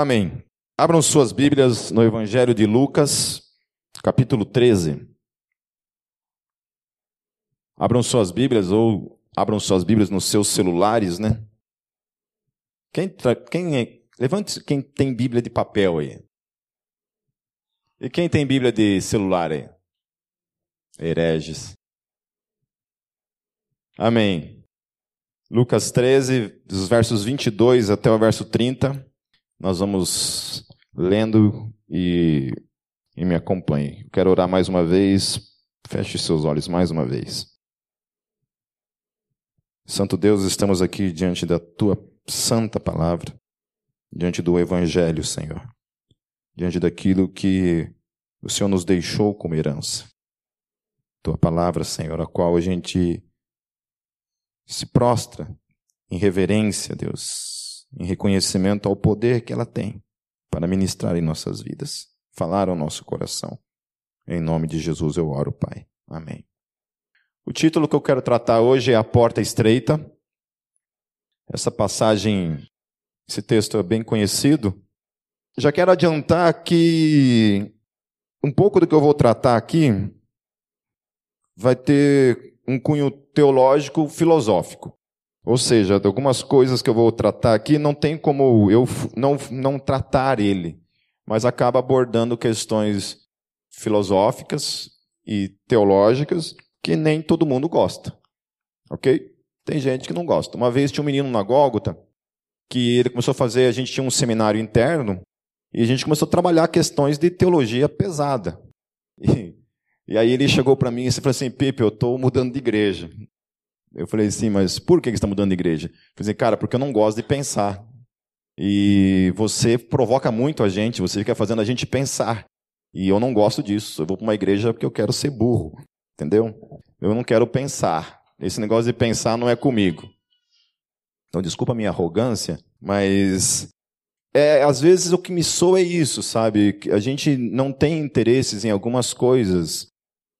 Amém. Abram suas Bíblias no Evangelho de Lucas, capítulo 13. Abram suas Bíblias ou abram suas Bíblias nos seus celulares, né? Quem, quem é, levante quem tem Bíblia de papel aí. E quem tem Bíblia de celular aí? Hereges. Amém. Lucas 13, dos versos 22 até o verso 30. Nós vamos lendo e, e me acompanhe. quero orar mais uma vez. Feche seus olhos mais uma vez. Santo Deus, estamos aqui diante da tua santa palavra, diante do Evangelho, Senhor, diante daquilo que o Senhor nos deixou como herança. Tua palavra, Senhor, a qual a gente se prostra em reverência, Deus, em reconhecimento ao poder que ela tem para ministrar em nossas vidas, falar ao nosso coração. Em nome de Jesus eu oro, Pai. Amém. O título que eu quero tratar hoje é A Porta Estreita. Essa passagem, esse texto é bem conhecido. Já quero adiantar que um pouco do que eu vou tratar aqui vai ter um cunho teológico filosófico. Ou seja, algumas coisas que eu vou tratar aqui não tem como eu não, não tratar ele, mas acaba abordando questões filosóficas e teológicas que nem todo mundo gosta. Ok? Tem gente que não gosta. Uma vez tinha um menino na Gólgota que ele começou a fazer, a gente tinha um seminário interno e a gente começou a trabalhar questões de teologia pesada. E, e aí ele chegou para mim e falou assim, Pipe, eu estou mudando de igreja. Eu falei assim, mas por que você está mudando de igreja? Eu falei assim, cara, porque eu não gosto de pensar. E você provoca muito a gente, você fica fazendo a gente pensar. E eu não gosto disso. Eu vou para uma igreja porque eu quero ser burro. Entendeu? Eu não quero pensar. Esse negócio de pensar não é comigo. Então, desculpa a minha arrogância, mas é, às vezes o que me soa é isso, sabe? A gente não tem interesses em algumas coisas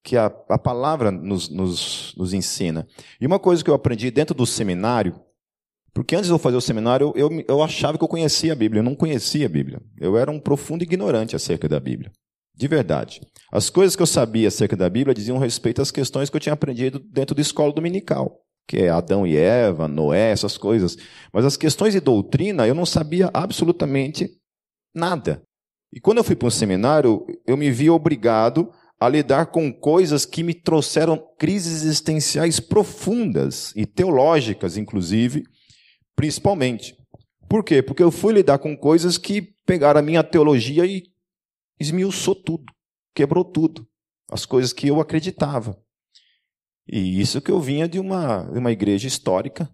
que a, a palavra nos, nos, nos ensina. E uma coisa que eu aprendi dentro do seminário, porque antes de eu fazer o seminário, eu, eu, achava que eu conhecia a Bíblia. Eu não conhecia a Bíblia. Eu era um profundo ignorante acerca da Bíblia. De verdade. As coisas que eu sabia acerca da Bíblia diziam respeito às questões que eu tinha aprendido dentro da escola dominical, que é Adão e Eva, Noé, essas coisas. Mas as questões de doutrina eu não sabia absolutamente nada. E quando eu fui para um seminário, eu me vi obrigado a lidar com coisas que me trouxeram crises existenciais profundas e teológicas, inclusive, principalmente. Por quê? Porque eu fui lidar com coisas que pegaram a minha teologia e esmiuçou tudo, quebrou tudo, as coisas que eu acreditava. E isso que eu vinha de uma, de uma igreja histórica,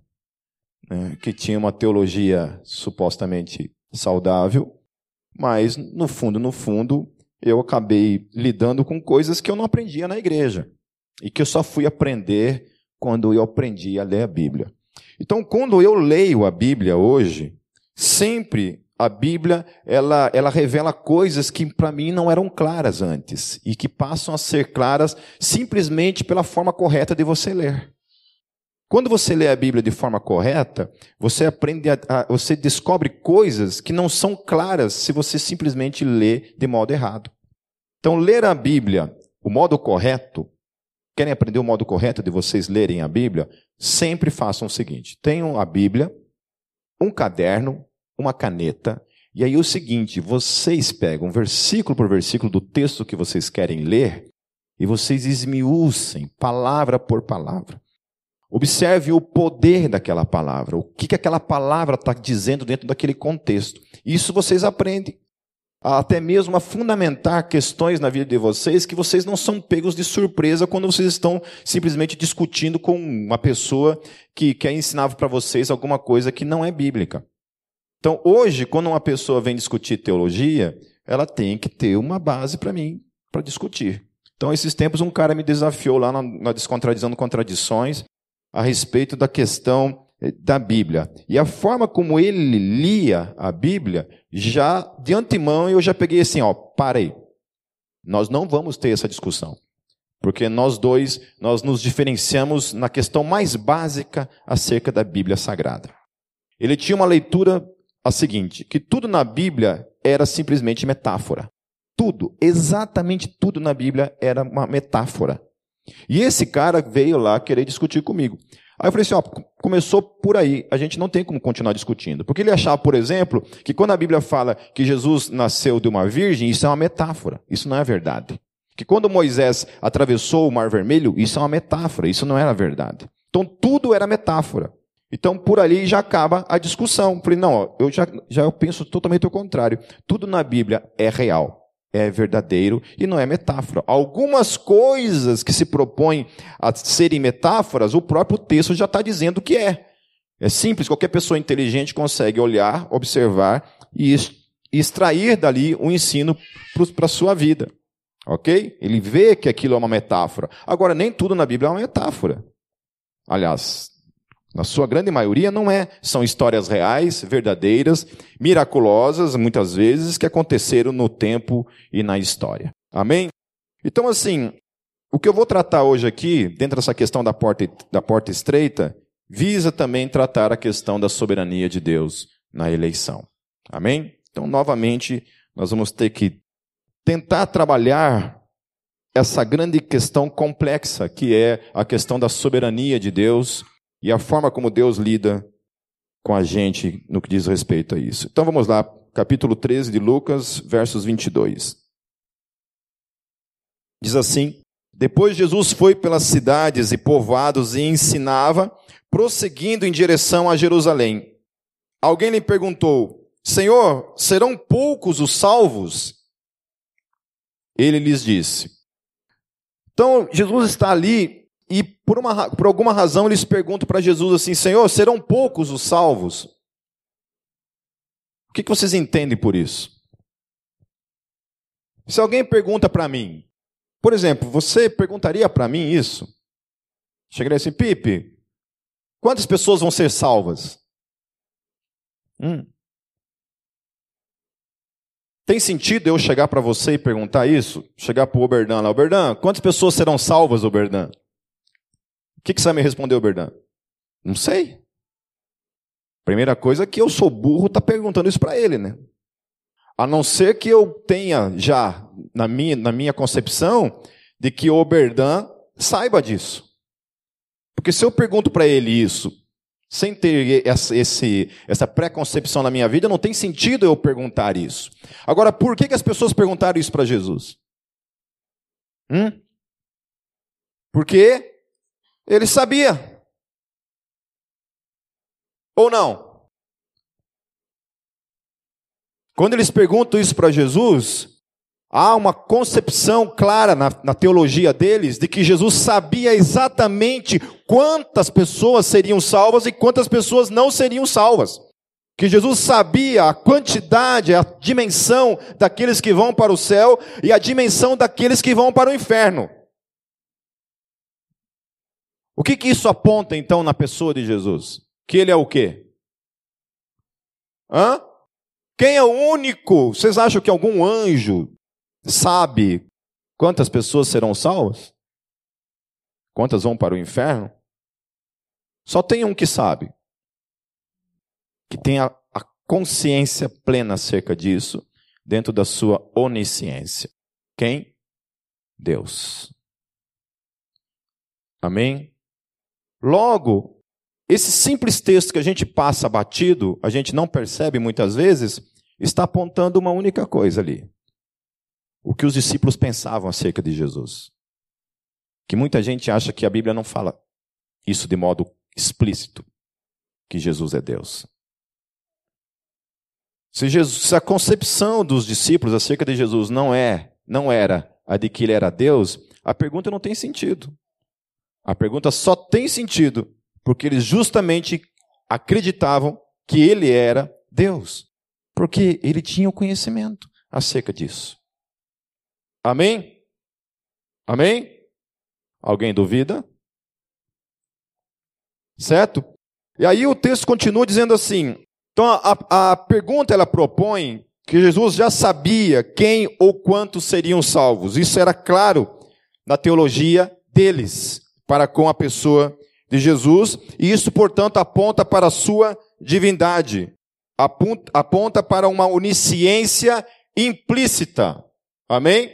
né, que tinha uma teologia supostamente saudável, mas no fundo, no fundo, eu acabei lidando com coisas que eu não aprendia na igreja e que eu só fui aprender quando eu aprendi a ler a Bíblia. Então, quando eu leio a Bíblia hoje, sempre a Bíblia ela, ela revela coisas que para mim não eram claras antes e que passam a ser claras simplesmente pela forma correta de você ler. Quando você lê a Bíblia de forma correta, você aprende a, a, você descobre coisas que não são claras se você simplesmente lê de modo errado. Então, ler a Bíblia, o modo correto, querem aprender o modo correto de vocês lerem a Bíblia? Sempre façam o seguinte: tenham a Bíblia, um caderno, uma caneta, e aí o seguinte, vocês pegam versículo por versículo do texto que vocês querem ler e vocês esmiucem palavra por palavra. Observe o poder daquela palavra, o que, que aquela palavra está dizendo dentro daquele contexto. Isso vocês aprendem. Até mesmo a fundamentar questões na vida de vocês que vocês não são pegos de surpresa quando vocês estão simplesmente discutindo com uma pessoa que quer ensinar para vocês alguma coisa que não é bíblica. Então, hoje, quando uma pessoa vem discutir teologia, ela tem que ter uma base para mim, para discutir. Então, esses tempos, um cara me desafiou lá na, Descontradizando Contradições, a respeito da questão da Bíblia. E a forma como ele lia a Bíblia, já de antemão eu já peguei assim, ó, parei. Nós não vamos ter essa discussão. Porque nós dois, nós nos diferenciamos na questão mais básica acerca da Bíblia Sagrada. Ele tinha uma leitura a seguinte: que tudo na Bíblia era simplesmente metáfora. Tudo, exatamente tudo na Bíblia era uma metáfora. E esse cara veio lá querer discutir comigo. Aí eu falei assim: ó, começou por aí, a gente não tem como continuar discutindo. Porque ele achava, por exemplo, que quando a Bíblia fala que Jesus nasceu de uma virgem, isso é uma metáfora. Isso não é verdade. Que quando Moisés atravessou o Mar Vermelho, isso é uma metáfora, isso não era verdade. Então tudo era metáfora. Então por ali já acaba a discussão. Falei, não, eu já, já eu penso totalmente o contrário. Tudo na Bíblia é real, é verdadeiro e não é metáfora. Algumas coisas que se propõem a serem metáforas, o próprio texto já está dizendo que é. É simples, qualquer pessoa inteligente consegue olhar, observar e extrair dali um ensino para a sua vida. Ok? Ele vê que aquilo é uma metáfora. Agora, nem tudo na Bíblia é uma metáfora. Aliás, na sua grande maioria não é. São histórias reais, verdadeiras, miraculosas, muitas vezes, que aconteceram no tempo e na história. Amém? Então, assim, o que eu vou tratar hoje aqui, dentro dessa questão da porta, da porta estreita, visa também tratar a questão da soberania de Deus na eleição. Amém? Então, novamente, nós vamos ter que tentar trabalhar essa grande questão complexa que é a questão da soberania de Deus e a forma como Deus lida com a gente no que diz respeito a isso. Então vamos lá, capítulo 13 de Lucas, versos 22. Diz assim: Depois Jesus foi pelas cidades e povoados e ensinava, prosseguindo em direção a Jerusalém. Alguém lhe perguntou: Senhor, serão poucos os salvos? ele lhes disse. Então, Jesus está ali e por, uma, por alguma razão eles perguntam para Jesus assim: Senhor, serão poucos os salvos? O que, que vocês entendem por isso? Se alguém pergunta para mim, por exemplo, você perguntaria para mim isso? Chegaria assim, Pipe, quantas pessoas vão ser salvas? Hum. Tem sentido eu chegar para você e perguntar isso? Chegar para o Oberdan lá, Oberdan, quantas pessoas serão salvas, Oberdan? Que, que me responder, Oberdan? Não sei. Primeira coisa é que eu sou burro, tá perguntando isso para ele, né? A não ser que eu tenha já na minha, na minha concepção de que o Oberdan saiba disso. Porque se eu pergunto para ele isso sem ter essa, esse, essa preconcepção na minha vida, não tem sentido eu perguntar isso. Agora, por que, que as pessoas perguntaram isso para Jesus? Hum? Porque ele sabia. Ou não? Quando eles perguntam isso para Jesus, há uma concepção clara na, na, teologia deles de que Jesus sabia exatamente quantas pessoas seriam salvas e quantas pessoas não seriam salvas. Que Jesus sabia a quantidade, a dimensão daqueles que vão para o céu e a dimensão daqueles que vão para o inferno. O que, que isso aponta então na pessoa de Jesus? Que ele é o quê? Hã? Quem é o único? Vocês acham que algum anjo sabe quantas pessoas serão salvas? Quantas vão para o inferno? Só tem um que sabe, que tem a, a consciência plena acerca disso, dentro da sua onisciência. Quem? Deus. Amém? Logo, esse simples texto que a gente passa batido, a gente não percebe muitas vezes, está apontando uma única coisa ali o que os discípulos pensavam acerca de Jesus. Que muita gente acha que a Bíblia não fala isso de modo explícito, que Jesus é Deus. Se, Jesus, se a concepção dos discípulos acerca de Jesus não é, não era a de que ele era Deus, a pergunta não tem sentido. A pergunta só tem sentido porque eles justamente acreditavam que ele era Deus, porque ele tinha o conhecimento acerca disso. Amém? Amém? Alguém duvida? Certo? E aí o texto continua dizendo assim: então a, a pergunta ela propõe que Jesus já sabia quem ou quantos seriam salvos. Isso era claro na teologia deles para com a pessoa de Jesus, e isso, portanto, aponta para a sua divindade. aponta para uma onisciência implícita. Amém?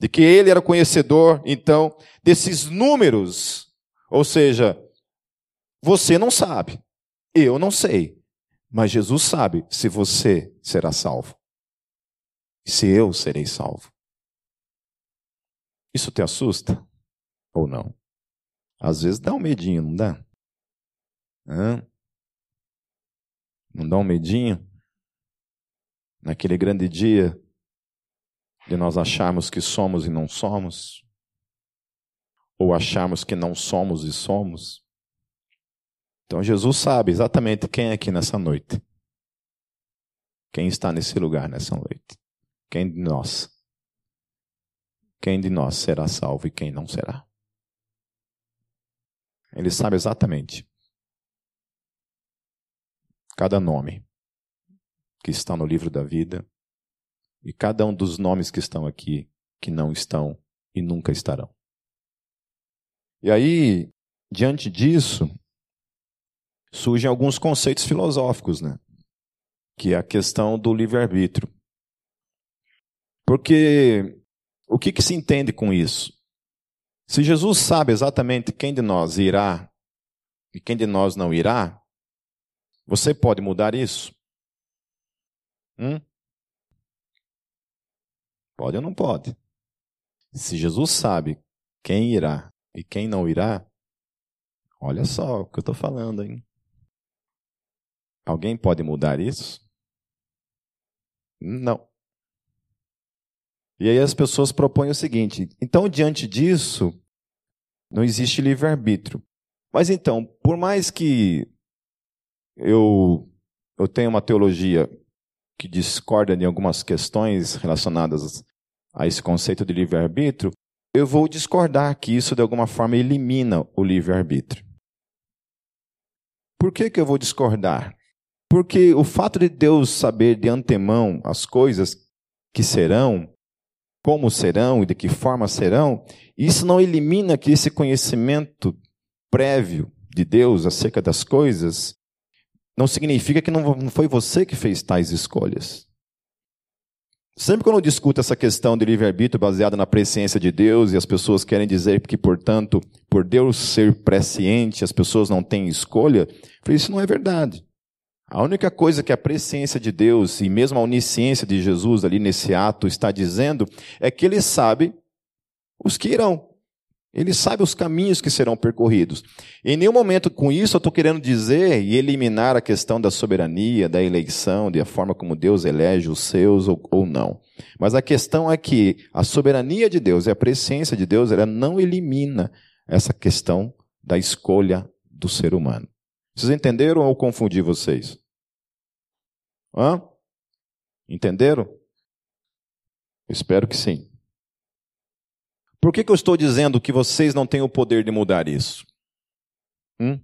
De que ele era conhecedor, então, desses números. Ou seja, você não sabe, eu não sei, mas Jesus sabe se você será salvo. Se eu serei salvo. Isso te assusta ou não? Às vezes dá um medinho, não dá? Hã? Não dá um medinho? Naquele grande dia de nós acharmos que somos e não somos? Ou acharmos que não somos e somos? Então Jesus sabe exatamente quem é aqui nessa noite. Quem está nesse lugar nessa noite. Quem de nós? Quem de nós será salvo e quem não será? Ele sabe exatamente cada nome que está no livro da vida e cada um dos nomes que estão aqui que não estão e nunca estarão. E aí, diante disso, surgem alguns conceitos filosóficos, né? Que é a questão do livre-arbítrio. Porque o que, que se entende com isso? Se Jesus sabe exatamente quem de nós irá e quem de nós não irá, você pode mudar isso? Hum? Pode ou não pode? Se Jesus sabe quem irá e quem não irá, olha só o que eu estou falando, hein? Alguém pode mudar isso? Não. E aí as pessoas propõem o seguinte: então, diante disso, não existe livre-arbítrio. Mas então, por mais que eu, eu tenha uma teologia que discorda de algumas questões relacionadas a esse conceito de livre-arbítrio, eu vou discordar que isso de alguma forma elimina o livre-arbítrio. Por que, que eu vou discordar? Porque o fato de Deus saber de antemão as coisas que serão, como serão e de que forma serão, isso não elimina que esse conhecimento prévio de Deus acerca das coisas não significa que não foi você que fez tais escolhas. Sempre quando eu discuto essa questão de livre-arbítrio baseada na presciência de Deus e as pessoas querem dizer que, portanto, por Deus ser presciente, as pessoas não têm escolha, isso não é verdade. A única coisa que a presciência de Deus e mesmo a onisciência de Jesus ali nesse ato está dizendo é que ele sabe os que irão. Ele sabe os caminhos que serão percorridos. Em nenhum momento com isso eu estou querendo dizer e eliminar a questão da soberania, da eleição, da forma como Deus elege os seus ou, ou não. Mas a questão é que a soberania de Deus e a presciência de Deus, ela não elimina essa questão da escolha do ser humano. Vocês entenderam ou confundi vocês? Hã? Entenderam? Espero que sim. Por que, que eu estou dizendo que vocês não têm o poder de mudar isso? Hum?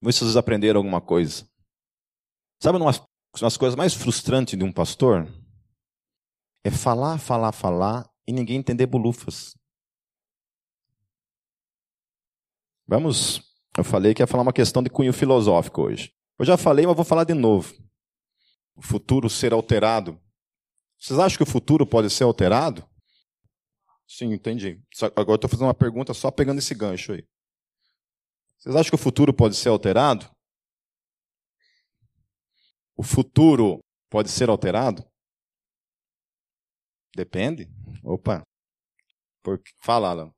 Vocês aprenderam alguma coisa? Sabe uma das coisas mais frustrantes de um pastor? É falar, falar, falar e ninguém entender bolufas. Vamos, eu falei que ia falar uma questão de cunho filosófico hoje. Eu já falei, mas vou falar de novo. O futuro ser alterado. Vocês acham que o futuro pode ser alterado? Sim, entendi. Agora estou fazendo uma pergunta só pegando esse gancho aí. Vocês acham que o futuro pode ser alterado? O futuro pode ser alterado? Depende. Opa. Por... Fala, Alan.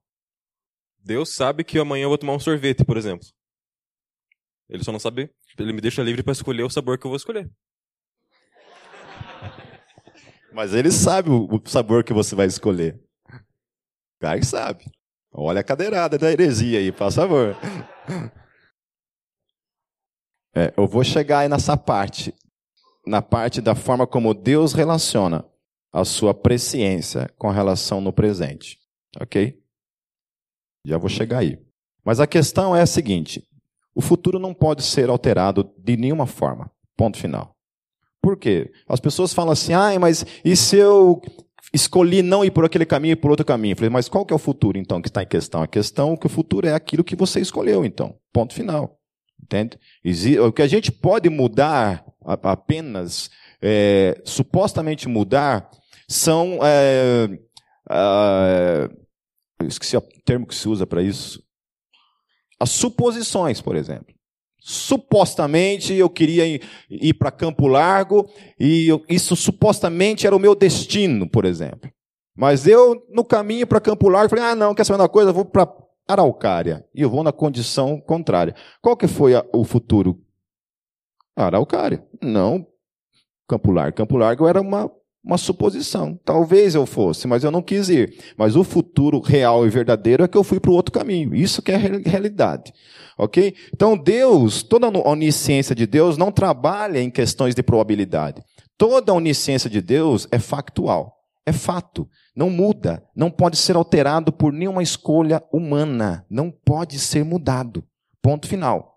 Deus sabe que amanhã eu vou tomar um sorvete, por exemplo. Ele só não sabe. Ele me deixa livre para escolher o sabor que eu vou escolher. Mas ele sabe o sabor que você vai escolher. Cara que sabe. Olha a cadeirada da heresia aí, por favor. É, eu vou chegar aí nessa parte, na parte da forma como Deus relaciona a sua presciência com relação no presente. Ok? Já vou chegar aí. Mas a questão é a seguinte: o futuro não pode ser alterado de nenhuma forma. Ponto final. Por quê? As pessoas falam assim, ah, mas e se eu escolhi não ir por aquele caminho e por outro caminho. falei, mas qual que é o futuro, então, que está em questão? A questão que o futuro é aquilo que você escolheu, então. Ponto final. Entende? O que a gente pode mudar apenas é, supostamente mudar são. É, é, eu esqueci o termo que se usa para isso. As suposições, por exemplo. Supostamente eu queria ir, ir para Campo Largo e eu, isso supostamente era o meu destino, por exemplo. Mas eu, no caminho para Campo Largo, falei: ah, não, quer saber uma coisa? Eu vou para Araucária. E eu vou na condição contrária. Qual que foi a, o futuro? Araucária. Não Campo Largo. Campo Largo era uma, uma suposição. Talvez eu fosse, mas eu não quis ir. Mas o futuro real e verdadeiro é que eu fui para o outro caminho. Isso que é realidade. Ok? Então Deus, toda a onisciência de Deus não trabalha em questões de probabilidade. Toda a onisciência de Deus é factual. É fato. Não muda. Não pode ser alterado por nenhuma escolha humana. Não pode ser mudado. Ponto final.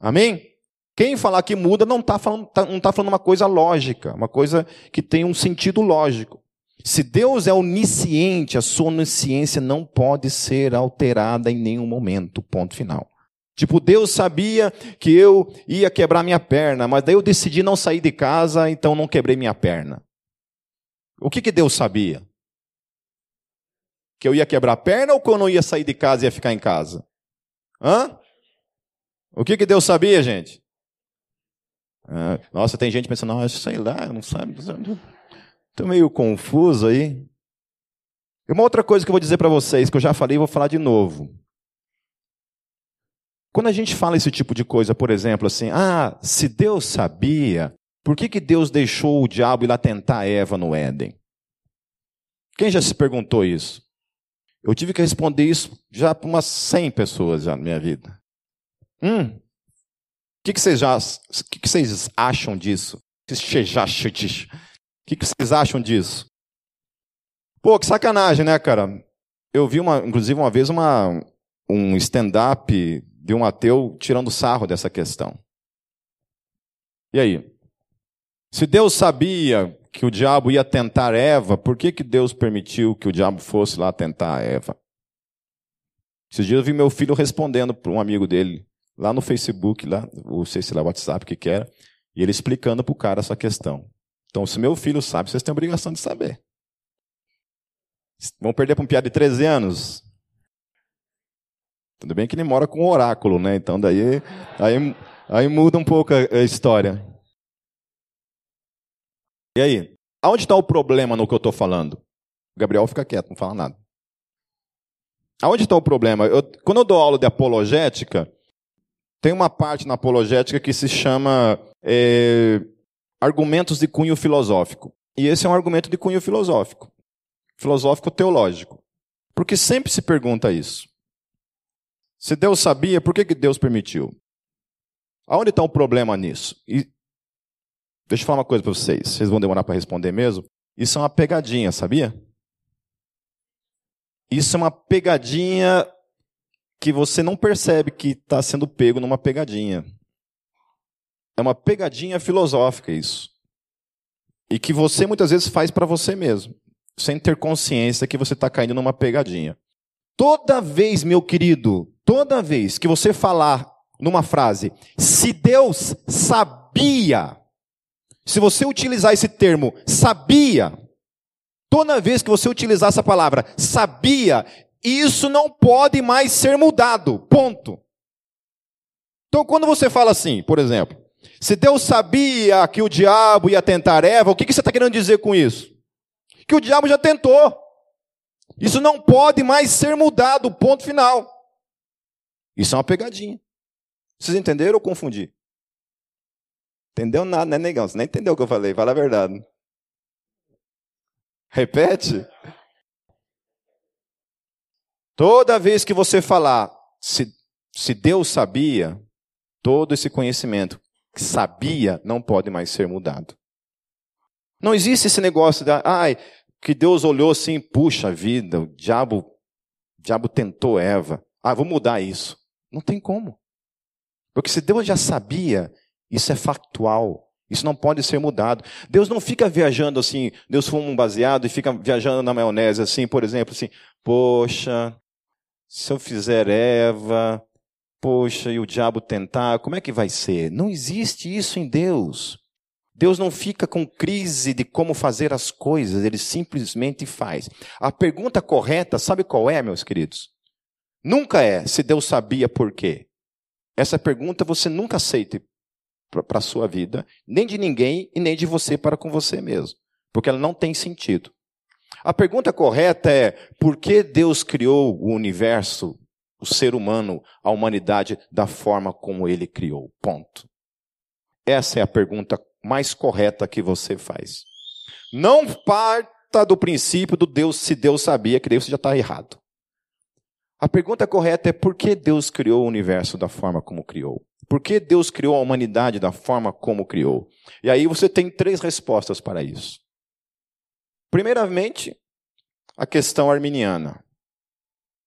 Amém? Quem falar que muda não está falando, tá, tá falando uma coisa lógica, uma coisa que tem um sentido lógico. Se Deus é onisciente, a sua onisciência não pode ser alterada em nenhum momento. Ponto final. Tipo, Deus sabia que eu ia quebrar minha perna, mas daí eu decidi não sair de casa, então não quebrei minha perna. O que, que Deus sabia? Que eu ia quebrar a perna ou que eu não ia sair de casa e ia ficar em casa? Hã? O que, que Deus sabia, gente? Ah, nossa, tem gente pensando, não, sei lá, não sabe. Estou meio confuso aí. E uma outra coisa que eu vou dizer para vocês, que eu já falei e vou falar de novo. Quando a gente fala esse tipo de coisa, por exemplo, assim, ah, se Deus sabia, por que, que Deus deixou o diabo ir lá tentar Eva no Éden? Quem já se perguntou isso? Eu tive que responder isso já para umas 100 pessoas já na minha vida. Hum, o que, vocês acham disso? O que, que vocês acham disso? Pô, que sacanagem, né, cara? Eu vi, uma, inclusive, uma vez uma, um stand-up de um ateu tirando sarro dessa questão. E aí? Se Deus sabia que o diabo ia tentar Eva, por que, que Deus permitiu que o diabo fosse lá tentar Eva? Esses dias eu vi meu filho respondendo para um amigo dele lá no Facebook, lá, não sei se lá WhatsApp, o que que e ele explicando para o cara essa questão. Então, se meu filho sabe, vocês têm a obrigação de saber. Vão perder para um piada de 13 anos? Tudo bem que ele mora com um oráculo, né? Então, daí aí, aí muda um pouco a, a história. E aí? Aonde está o problema no que eu estou falando? O Gabriel fica quieto, não fala nada. Aonde está o problema? Eu, quando eu dou aula de apologética, tem uma parte na apologética que se chama é, argumentos de cunho filosófico. E esse é um argumento de cunho filosófico. Filosófico-teológico. Porque sempre se pergunta isso. Se Deus sabia, por que, que Deus permitiu? Aonde está o problema nisso? E deixa eu falar uma coisa para vocês. Vocês vão demorar para responder mesmo. Isso é uma pegadinha, sabia? Isso é uma pegadinha que você não percebe que está sendo pego numa pegadinha. É uma pegadinha filosófica isso. E que você muitas vezes faz para você mesmo, sem ter consciência que você está caindo numa pegadinha. Toda vez, meu querido, toda vez que você falar numa frase, se Deus sabia, se você utilizar esse termo, sabia, toda vez que você utilizar essa palavra, sabia, isso não pode mais ser mudado. Ponto. Então, quando você fala assim, por exemplo, se Deus sabia que o diabo ia tentar Eva, o que, você está querendo dizer com isso? Que o diabo já tentou. Isso não pode mais ser mudado. Ponto final. Isso é uma pegadinha. Vocês entenderam ou confundi? Entendeu nada, né, negão? Você nem entendeu o que eu falei, fala a verdade. Repete. Toda vez que você falar, se, se Deus sabia, todo esse conhecimento que sabia não pode mais ser mudado. Não existe esse negócio da, ai, que Deus olhou assim, puxa vida, o diabo, o diabo tentou Eva. Ah, vou mudar isso. Não tem como. Porque se Deus já sabia, isso é factual. Isso não pode ser mudado. Deus não fica viajando assim, Deus fuma um baseado e fica viajando na maionese assim, por exemplo, assim, poxa, se eu fizer Eva, poxa, e o diabo tentar, como é que vai ser? Não existe isso em Deus. Deus não fica com crise de como fazer as coisas, ele simplesmente faz. A pergunta correta, sabe qual é, meus queridos? Nunca é se Deus sabia por quê. Essa pergunta você nunca aceite para a sua vida, nem de ninguém e nem de você para com você mesmo, porque ela não tem sentido. A pergunta correta é: por que Deus criou o universo, o ser humano, a humanidade da forma como ele criou? Ponto. Essa é a pergunta mais correta que você faz. Não parta do princípio do Deus, se Deus sabia que Deus já está errado. A pergunta correta é por que Deus criou o universo da forma como criou? Por que Deus criou a humanidade da forma como criou? E aí você tem três respostas para isso. Primeiramente, a questão arminiana.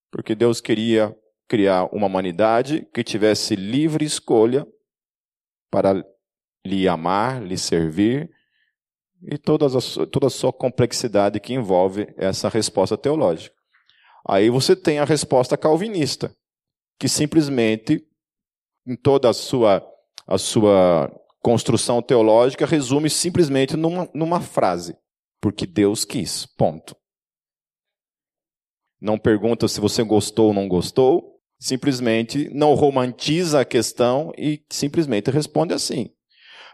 Porque Deus queria criar uma humanidade que tivesse livre escolha para lhe amar, lhe servir e toda a, toda a sua complexidade que envolve essa resposta teológica. Aí você tem a resposta calvinista, que simplesmente, em toda a sua, a sua construção teológica, resume simplesmente numa, numa frase: porque Deus quis. Ponto. Não pergunta se você gostou ou não gostou, simplesmente não romantiza a questão e simplesmente responde assim: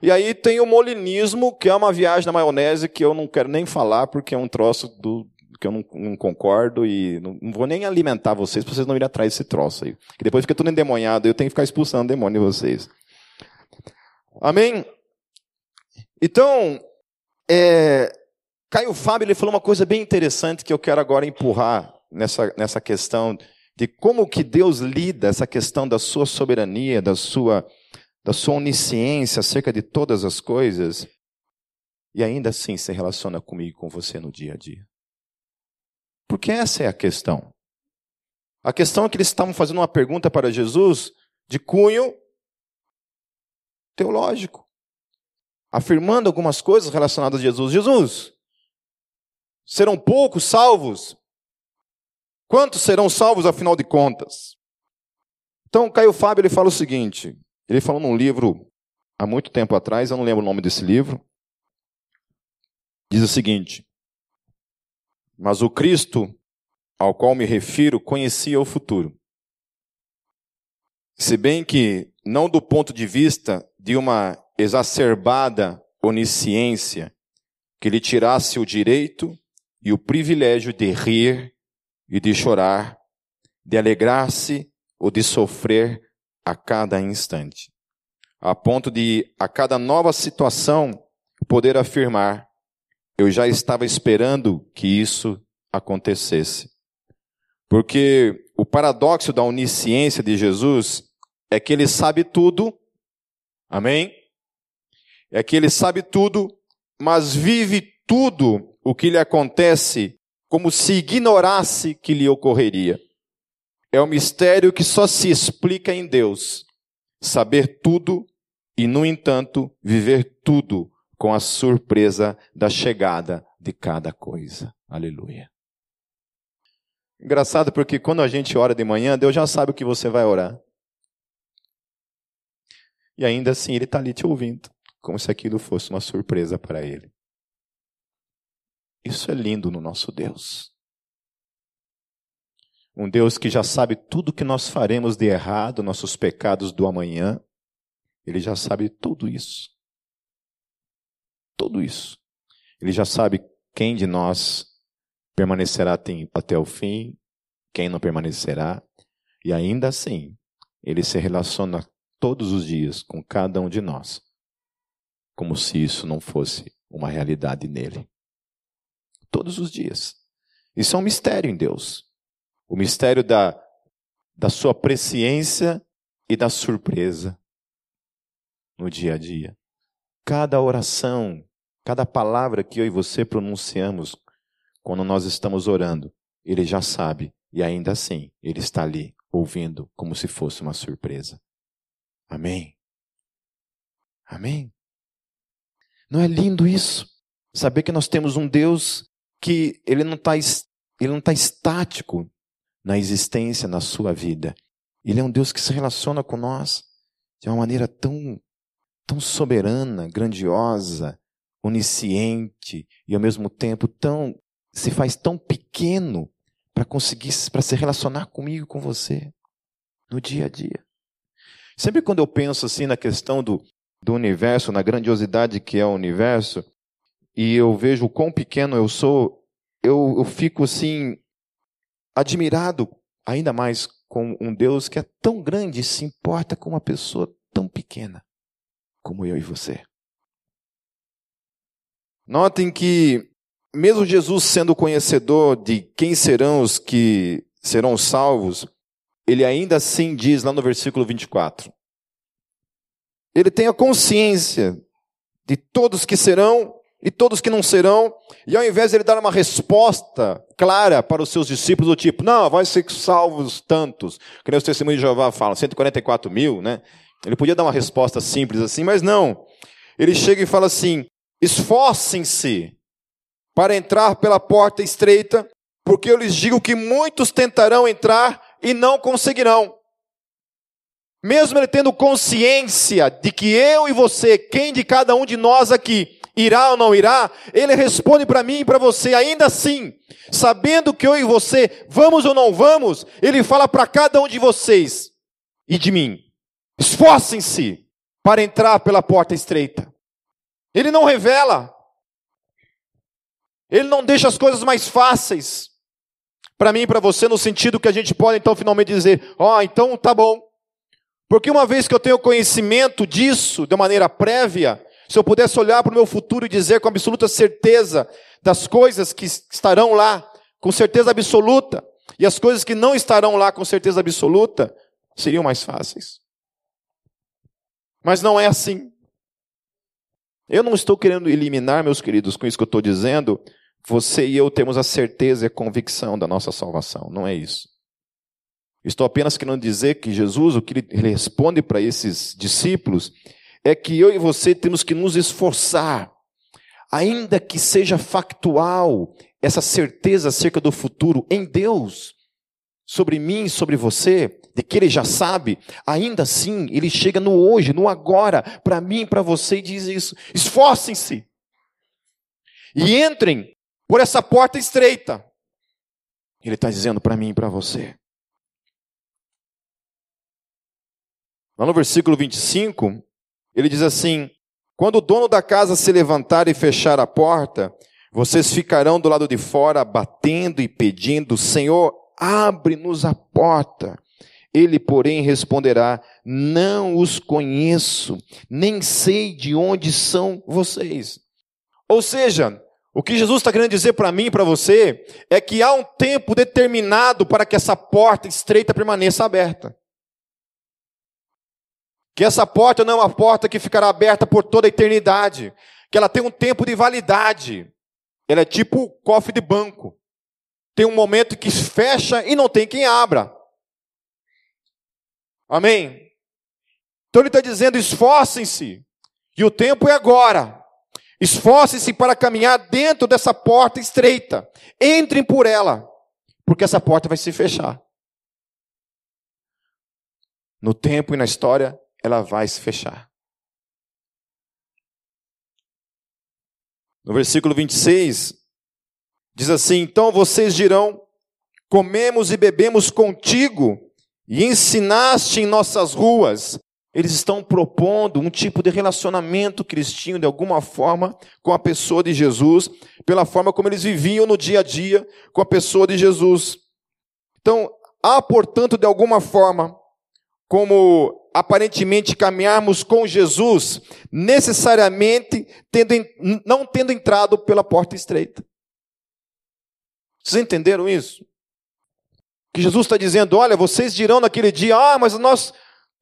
e aí tem o molinismo, que é uma viagem na maionese que eu não quero nem falar, porque é um troço do, que eu não, não concordo e não, não, vou nem alimentar vocês para vocês não irem atrás desse troço aí. Que depois fica tudo endemoniado, eu tenho que ficar expulsando o demônio de vocês. Amém? Então, é, Caio Fábio ele falou uma coisa bem interessante que eu quero agora empurrar nessa, nessa questão de como que Deus lida essa questão da sua soberania, da sua da sua onisciência acerca de todas as coisas, e ainda assim se relaciona comigo e com você no dia a dia. Porque essa é a questão. A questão é que eles estavam fazendo uma pergunta para Jesus de cunho teológico, afirmando algumas coisas relacionadas a Jesus. Jesus, serão poucos salvos? Quantos serão salvos afinal de contas? Então, Caio Fábio ele fala o seguinte: ele falou num livro há muito tempo atrás, eu não lembro o nome desse livro. Diz o seguinte: Mas o Cristo ao qual me refiro conhecia o futuro. Se bem que não do ponto de vista de uma exacerbada onisciência que lhe tirasse o direito e o privilégio de rir e de chorar, de alegrar-se ou de sofrer a cada instante, a ponto de, a cada nova situação, poder afirmar: eu já estava esperando que isso acontecesse. Porque o paradoxo da onisciência de Jesus é que ele sabe tudo, amém? É que ele sabe tudo, mas vive tudo o que lhe acontece como se ignorasse que lhe ocorreria. É um mistério que só se explica em Deus. Saber tudo e, no entanto, viver tudo com a surpresa da chegada de cada coisa. Aleluia. Engraçado porque quando a gente ora de manhã, Deus já sabe o que você vai orar. E ainda assim Ele está ali te ouvindo, como se aquilo fosse uma surpresa para Ele. Isso é lindo no nosso Deus. Um Deus que já sabe tudo que nós faremos de errado, nossos pecados do amanhã. Ele já sabe tudo isso. Tudo isso. Ele já sabe quem de nós permanecerá até o fim, quem não permanecerá. E ainda assim, ele se relaciona todos os dias com cada um de nós, como se isso não fosse uma realidade nele. Todos os dias. Isso é um mistério em Deus o mistério da, da sua presciência e da surpresa no dia a dia. Cada oração, cada palavra que eu e você pronunciamos quando nós estamos orando, ele já sabe e ainda assim ele está ali ouvindo como se fosse uma surpresa. Amém. Amém. Não é lindo isso? Saber que nós temos um Deus que ele não está ele não está estático na existência, na sua vida. Ele é um Deus que se relaciona com nós de uma maneira tão tão soberana, grandiosa, onisciente e ao mesmo tempo tão se faz tão pequeno para conseguir para se relacionar comigo, com você no dia a dia. Sempre quando eu penso assim na questão do, do universo, na grandiosidade que é o universo, e eu vejo o quão pequeno eu sou, eu, eu fico assim admirado ainda mais com um Deus que é tão grande e se importa com uma pessoa tão pequena como eu e você. Notem que, mesmo Jesus sendo conhecedor de quem serão os que serão salvos, ele ainda assim diz lá no versículo 24: ele tem a consciência de todos que serão e todos que não serão, e ao invés de ele dar uma resposta clara para os seus discípulos, do tipo, não, vai ser salvos tantos, que nem os testemunhos de Jeová falam, 144 mil, né? Ele podia dar uma resposta simples assim, mas não. Ele chega e fala assim: esforcem-se para entrar pela porta estreita, porque eu lhes digo que muitos tentarão entrar e não conseguirão. Mesmo ele tendo consciência de que eu e você, quem de cada um de nós aqui, irá ou não irá, ele responde para mim e para você, ainda assim, sabendo que eu e você vamos ou não vamos, ele fala para cada um de vocês e de mim: esforcem-se para entrar pela porta estreita. Ele não revela, ele não deixa as coisas mais fáceis para mim e para você, no sentido que a gente pode então finalmente dizer: ó, oh, então tá bom. Porque uma vez que eu tenho conhecimento disso de maneira prévia, se eu pudesse olhar para o meu futuro e dizer com absoluta certeza das coisas que estarão lá, com certeza absoluta, e as coisas que não estarão lá com certeza absoluta, seriam mais fáceis. Mas não é assim. Eu não estou querendo eliminar, meus queridos, com isso que eu estou dizendo, você e eu temos a certeza e a convicção da nossa salvação. Não é isso. Estou apenas querendo dizer que Jesus, o que ele responde para esses discípulos, é que eu e você temos que nos esforçar, ainda que seja factual, essa certeza acerca do futuro em Deus, sobre mim, sobre você, de que Ele já sabe, ainda assim, Ele chega no hoje, no agora, para mim para você e diz isso: esforcem-se e entrem por essa porta estreita. Ele está dizendo para mim e para você. Lá no versículo 25, ele diz assim: Quando o dono da casa se levantar e fechar a porta, vocês ficarão do lado de fora batendo e pedindo: Senhor, abre-nos a porta. Ele, porém, responderá: Não os conheço, nem sei de onde são vocês. Ou seja, o que Jesus está querendo dizer para mim e para você é que há um tempo determinado para que essa porta estreita permaneça aberta. Que essa porta não é uma porta que ficará aberta por toda a eternidade. Que ela tem um tempo de validade. Ela é tipo cofre de banco. Tem um momento que fecha e não tem quem abra. Amém? Então ele está dizendo: esforcem-se. E o tempo é agora. Esforcem-se para caminhar dentro dessa porta estreita. Entrem por ela. Porque essa porta vai se fechar. No tempo e na história ela vai se fechar. No versículo 26, diz assim: Então vocês dirão: Comemos e bebemos contigo, e ensinaste em nossas ruas. Eles estão propondo um tipo de relacionamento tinham, de alguma forma, com a pessoa de Jesus, pela forma como eles viviam no dia a dia com a pessoa de Jesus. Então, há, portanto, de alguma forma, como aparentemente caminharmos com Jesus, necessariamente tendo, não tendo entrado pela porta estreita. Vocês entenderam isso? Que Jesus está dizendo: olha, vocês dirão naquele dia, ah, mas nós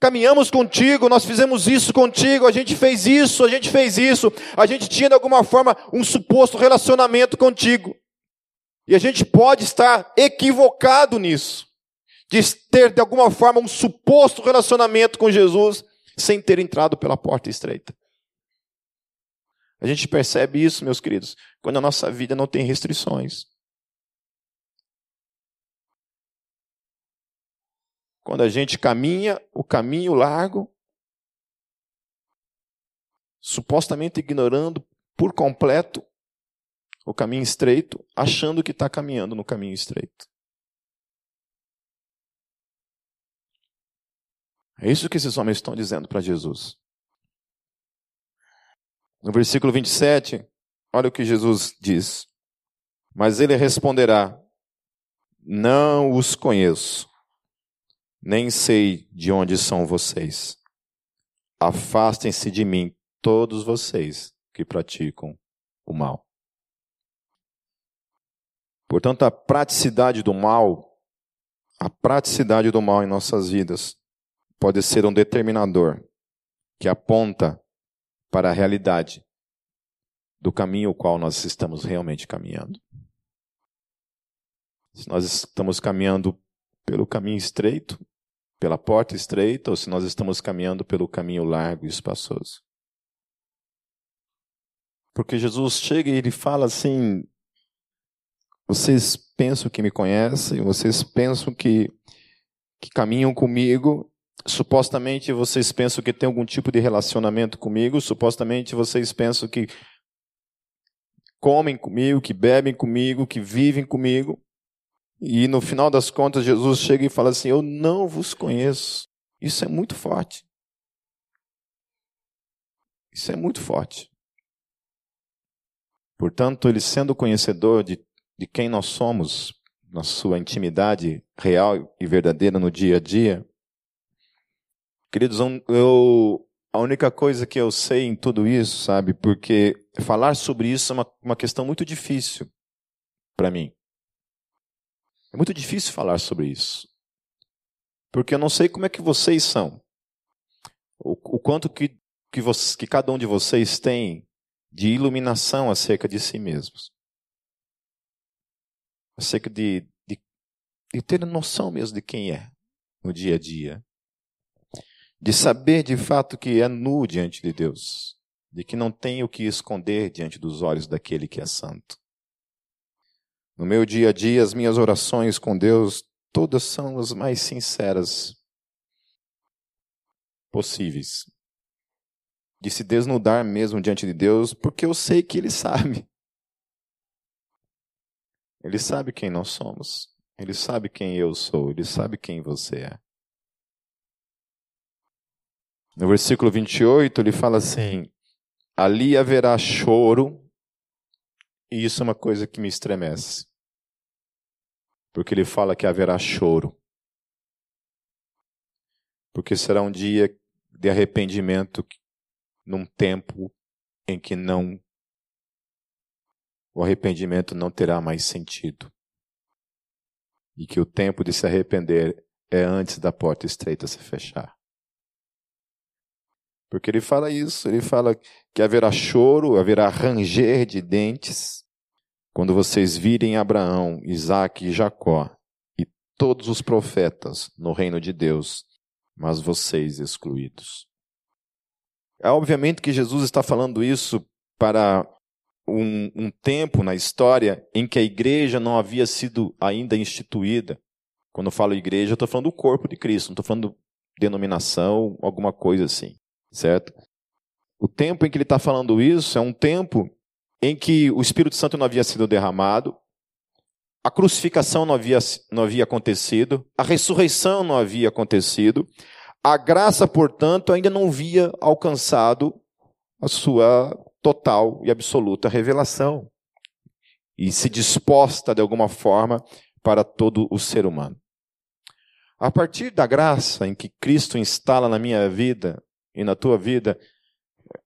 caminhamos contigo, nós fizemos isso contigo, a gente fez isso, a gente fez isso, a gente tinha de alguma forma um suposto relacionamento contigo. E a gente pode estar equivocado nisso de ter de alguma forma um suposto relacionamento com Jesus sem ter entrado pela porta estreita. A gente percebe isso, meus queridos, quando a nossa vida não tem restrições. Quando a gente caminha o caminho largo supostamente ignorando por completo o caminho estreito, achando que está caminhando no caminho estreito. É isso que esses homens estão dizendo para Jesus. No versículo 27, olha o que Jesus diz. Mas ele responderá: Não os conheço, nem sei de onde são vocês. Afastem-se de mim, todos vocês que praticam o mal. Portanto, a praticidade do mal, a praticidade do mal em nossas vidas, pode ser um determinador que aponta para a realidade do caminho o qual nós estamos realmente caminhando. Se nós estamos caminhando pelo caminho estreito, pela porta estreita, ou se nós estamos caminhando pelo caminho largo e espaçoso. Porque Jesus chega e ele fala assim: vocês pensam que me conhecem, vocês pensam que, que caminham comigo, supostamente vocês pensam que tem algum tipo de relacionamento comigo, supostamente vocês pensam que comem comigo, que bebem comigo, que vivem comigo. E no final das contas, Jesus chega e fala assim: Eu não vos conheço. Isso é muito forte. Isso é muito forte. Portanto, ele sendo conhecedor de, de quem nós somos, na sua intimidade real e verdadeira no dia a dia, queridos, eu, a única coisa que eu sei em tudo isso, sabe, porque falar sobre isso é uma, uma questão muito difícil para mim. É muito difícil falar sobre isso. Porque eu não sei como é que vocês são. O, o quanto que, que, você, que cada um de vocês tem de iluminação acerca de si mesmos. Acerca de, de, de ter noção mesmo de quem é no dia a dia. De saber de fato que é nu diante de Deus. De que não tem o que esconder diante dos olhos daquele que é santo. No meu dia a dia, as minhas orações com Deus, todas são as mais sinceras possíveis. De se desnudar mesmo diante de Deus, porque eu sei que Ele sabe. Ele sabe quem nós somos. Ele sabe quem eu sou. Ele sabe quem você é. No versículo 28, ele fala assim: Ali haverá choro, e isso é uma coisa que me estremece porque ele fala que haverá choro. Porque será um dia de arrependimento num tempo em que não o arrependimento não terá mais sentido. E que o tempo de se arrepender é antes da porta estreita se fechar. Porque ele fala isso, ele fala que haverá choro, haverá ranger de dentes, quando vocês virem Abraão, Isaac e Jacó e todos os profetas no reino de Deus, mas vocês excluídos. É obviamente que Jesus está falando isso para um, um tempo na história em que a igreja não havia sido ainda instituída. Quando eu falo igreja, eu estou falando do corpo de Cristo, não estou falando denominação, alguma coisa assim, certo? O tempo em que ele está falando isso é um tempo em que o Espírito Santo não havia sido derramado, a crucificação não havia, não havia acontecido, a ressurreição não havia acontecido, a graça, portanto, ainda não havia alcançado a sua total e absoluta revelação e se disposta de alguma forma para todo o ser humano. A partir da graça em que Cristo instala na minha vida e na tua vida,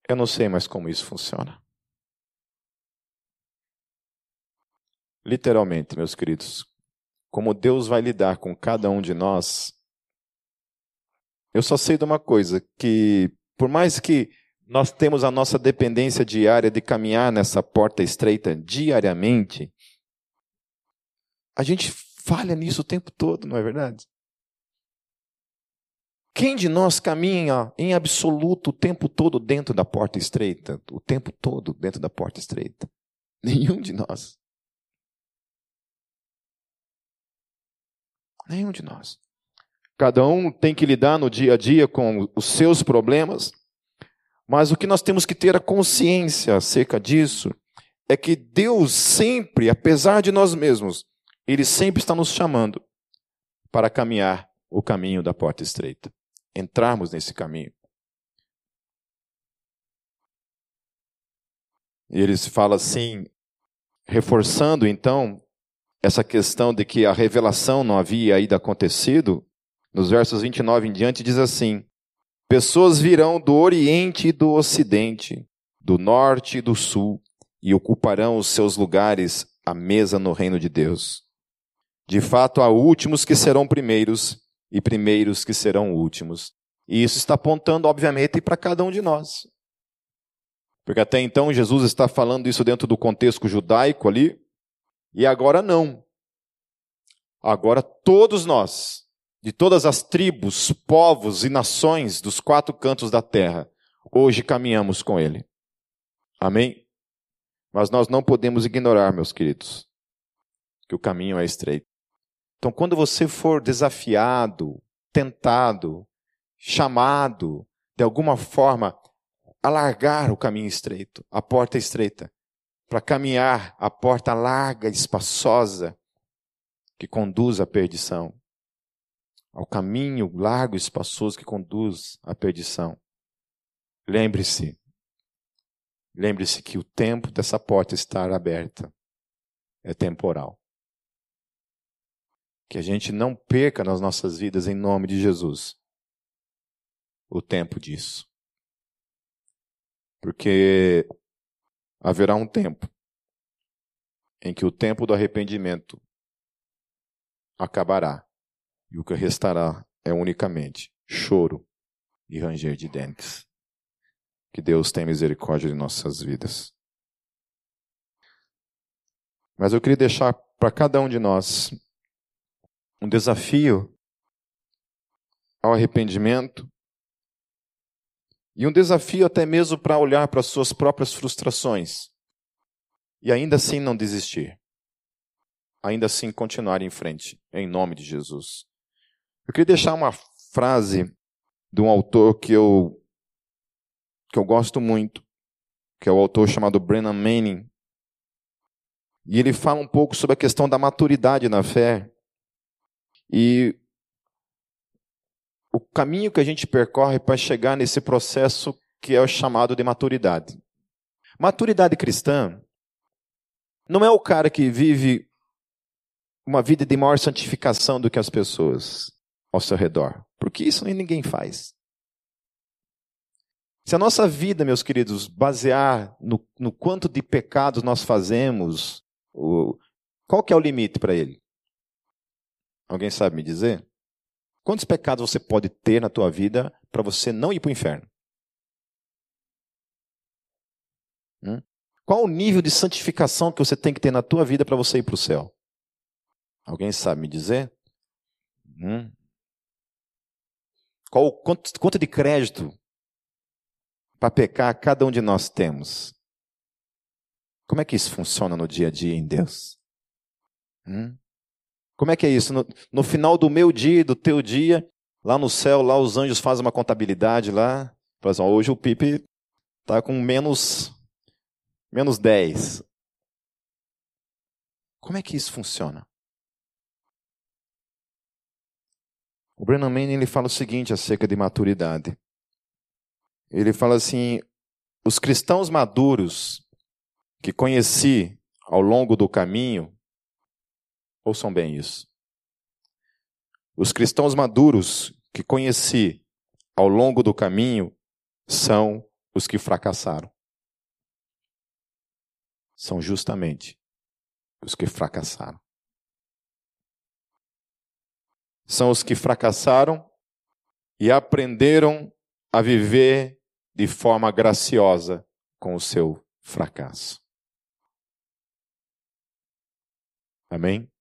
eu não sei mais como isso funciona. Literalmente, meus queridos, como Deus vai lidar com cada um de nós, eu só sei de uma coisa, que por mais que nós temos a nossa dependência diária de caminhar nessa porta estreita diariamente, a gente falha nisso o tempo todo, não é verdade? Quem de nós caminha em absoluto o tempo todo dentro da porta estreita? O tempo todo dentro da porta estreita? Nenhum de nós. Nenhum de nós. Cada um tem que lidar no dia a dia com os seus problemas, Mas o que nós temos que ter a consciência acerca disso é que Deus sempre, apesar de nós mesmos, Ele sempre está nos chamando para caminhar o caminho da porta estreita, entrarmos nesse caminho. E ele fala assim, reforçando então essa questão de que a revelação não havia ainda acontecido, nos versos 29 em diante diz assim: Pessoas virão do Oriente e do Ocidente, do Norte e do Sul, e ocuparão os seus lugares à mesa no reino de Deus. De fato, há últimos que serão primeiros e primeiros que serão últimos. E isso está apontando, obviamente, para cada um de nós. Porque até então Jesus está falando isso dentro do contexto judaico ali, e agora não. Agora todos nós, de todas as tribos, povos e nações dos quatro cantos da terra, hoje caminhamos com Ele. Amém? Mas nós não podemos ignorar, meus queridos, que o caminho é estreito. Então, quando você for desafiado, tentado, chamado, de alguma forma, alargar o caminho estreito, a porta estreita, para caminhar a porta larga, espaçosa, que conduz à perdição. Ao caminho largo e espaçoso que conduz à perdição. Lembre-se, lembre-se que o tempo dessa porta estar aberta é temporal. Que a gente não perca nas nossas vidas, em nome de Jesus, o tempo disso. Porque haverá um tempo em que o tempo do arrependimento acabará e o que restará é unicamente choro e ranger de dentes. Que Deus tenha misericórdia de nossas vidas. Mas eu queria deixar para cada um de nós um desafio ao arrependimento e um desafio até mesmo para olhar para as suas próprias frustrações e ainda assim não desistir. Ainda assim continuar em frente, em nome de Jesus. Eu queria deixar uma frase de um autor que eu que eu gosto muito, que é o autor chamado Brennan Manning. E ele fala um pouco sobre a questão da maturidade na fé. E o caminho que a gente percorre para chegar nesse processo que é o chamado de maturidade. Maturidade cristã não é o cara que vive uma vida de maior santificação do que as pessoas ao seu redor, porque isso ninguém faz. Se a nossa vida, meus queridos, basear no, no quanto de pecados nós fazemos, o, qual que é o limite para ele? Alguém sabe me dizer? Quantos pecados você pode ter na tua vida para você não ir para o inferno? Hum? Qual o nível de santificação que você tem que ter na tua vida para você ir para o céu? Alguém sabe me dizer? Hum? Qual quanto, quanto de crédito para pecar cada um de nós temos? Como é que isso funciona no dia a dia em Deus? Hum? Como é que é isso? No, no final do meu dia e do teu dia, lá no céu, lá os anjos fazem uma contabilidade lá. Assim, hoje o Pipe está com menos, menos 10. Como é que isso funciona? O Brennan Manning ele fala o seguinte acerca de maturidade. Ele fala assim: os cristãos maduros que conheci ao longo do caminho Ouçam bem isso. Os cristãos maduros que conheci ao longo do caminho são os que fracassaram. São justamente os que fracassaram. São os que fracassaram e aprenderam a viver de forma graciosa com o seu fracasso. Amém?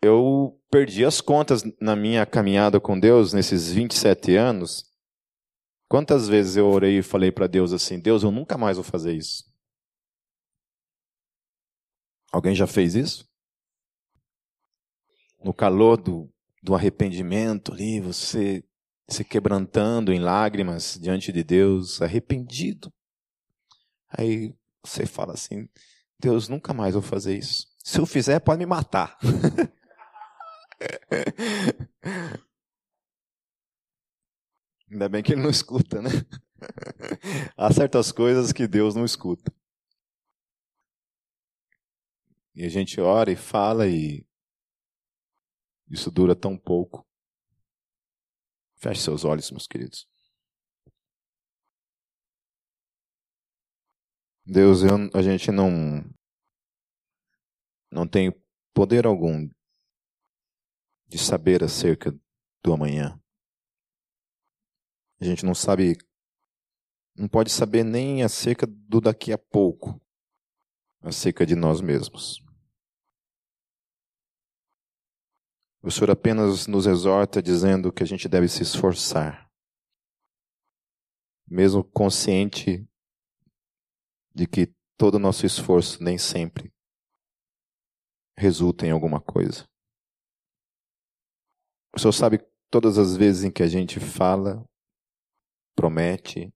Eu perdi as contas na minha caminhada com Deus nesses 27 anos. Quantas vezes eu orei e falei para Deus assim: Deus, eu nunca mais vou fazer isso. Alguém já fez isso? No calor do, do arrependimento ali, você se quebrantando em lágrimas diante de Deus, arrependido. Aí você fala assim: Deus, nunca mais vou fazer isso. Se eu fizer, pode me matar. Ainda bem que ele não escuta, né? Há certas coisas que Deus não escuta. E a gente ora e fala e isso dura tão pouco. Feche seus olhos, meus queridos. Deus, eu, a gente não não tem poder algum de saber acerca do amanhã. A gente não sabe, não pode saber nem acerca do daqui a pouco, acerca de nós mesmos. O Senhor apenas nos exorta dizendo que a gente deve se esforçar, mesmo consciente de que todo o nosso esforço nem sempre resulta em alguma coisa. O Senhor sabe todas as vezes em que a gente fala, promete,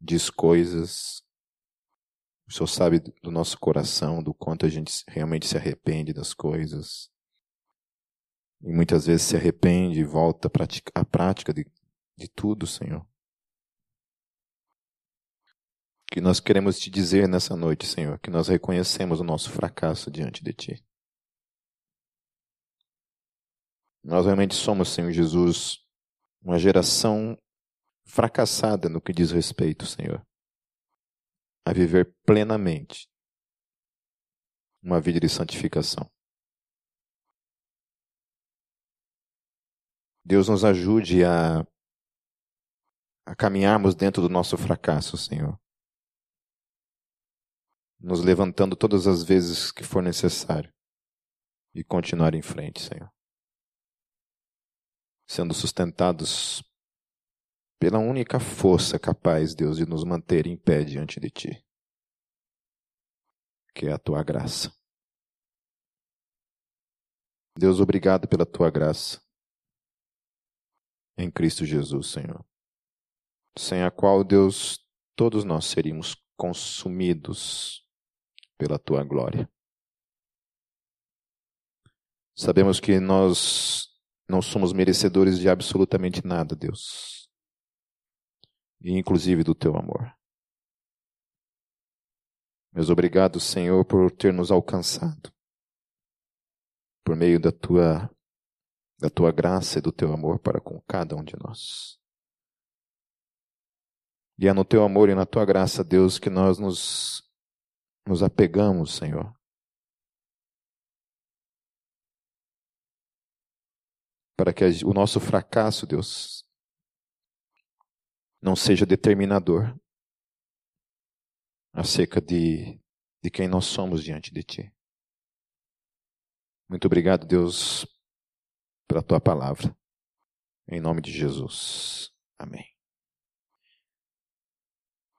diz coisas. O Senhor sabe do nosso coração, do quanto a gente realmente se arrepende das coisas. E muitas vezes se arrepende e volta à prática de, de tudo, Senhor. Que nós queremos te dizer nessa noite, Senhor, que nós reconhecemos o nosso fracasso diante de Ti. Nós realmente somos, Senhor Jesus, uma geração fracassada no que diz respeito, Senhor, a viver plenamente uma vida de santificação. Deus nos ajude a, a caminharmos dentro do nosso fracasso, Senhor. Nos levantando todas as vezes que for necessário e continuar em frente, Senhor. Sendo sustentados pela única força capaz, Deus, de nos manter em pé diante de Ti, que é a Tua graça. Deus, obrigado pela Tua graça em Cristo Jesus, Senhor. Sem a qual, Deus, todos nós seríamos consumidos pela tua glória. Sabemos que nós não somos merecedores de absolutamente nada, Deus, e inclusive do teu amor. Mas obrigado, Senhor, por ter nos alcançado por meio da tua da tua graça e do teu amor para com cada um de nós. E é no teu amor e na tua graça, Deus, que nós nos, nos apegamos, Senhor. Para que o nosso fracasso, Deus, não seja determinador acerca de, de quem nós somos diante de Ti. Muito obrigado, Deus, pela tua palavra. Em nome de Jesus. Amém.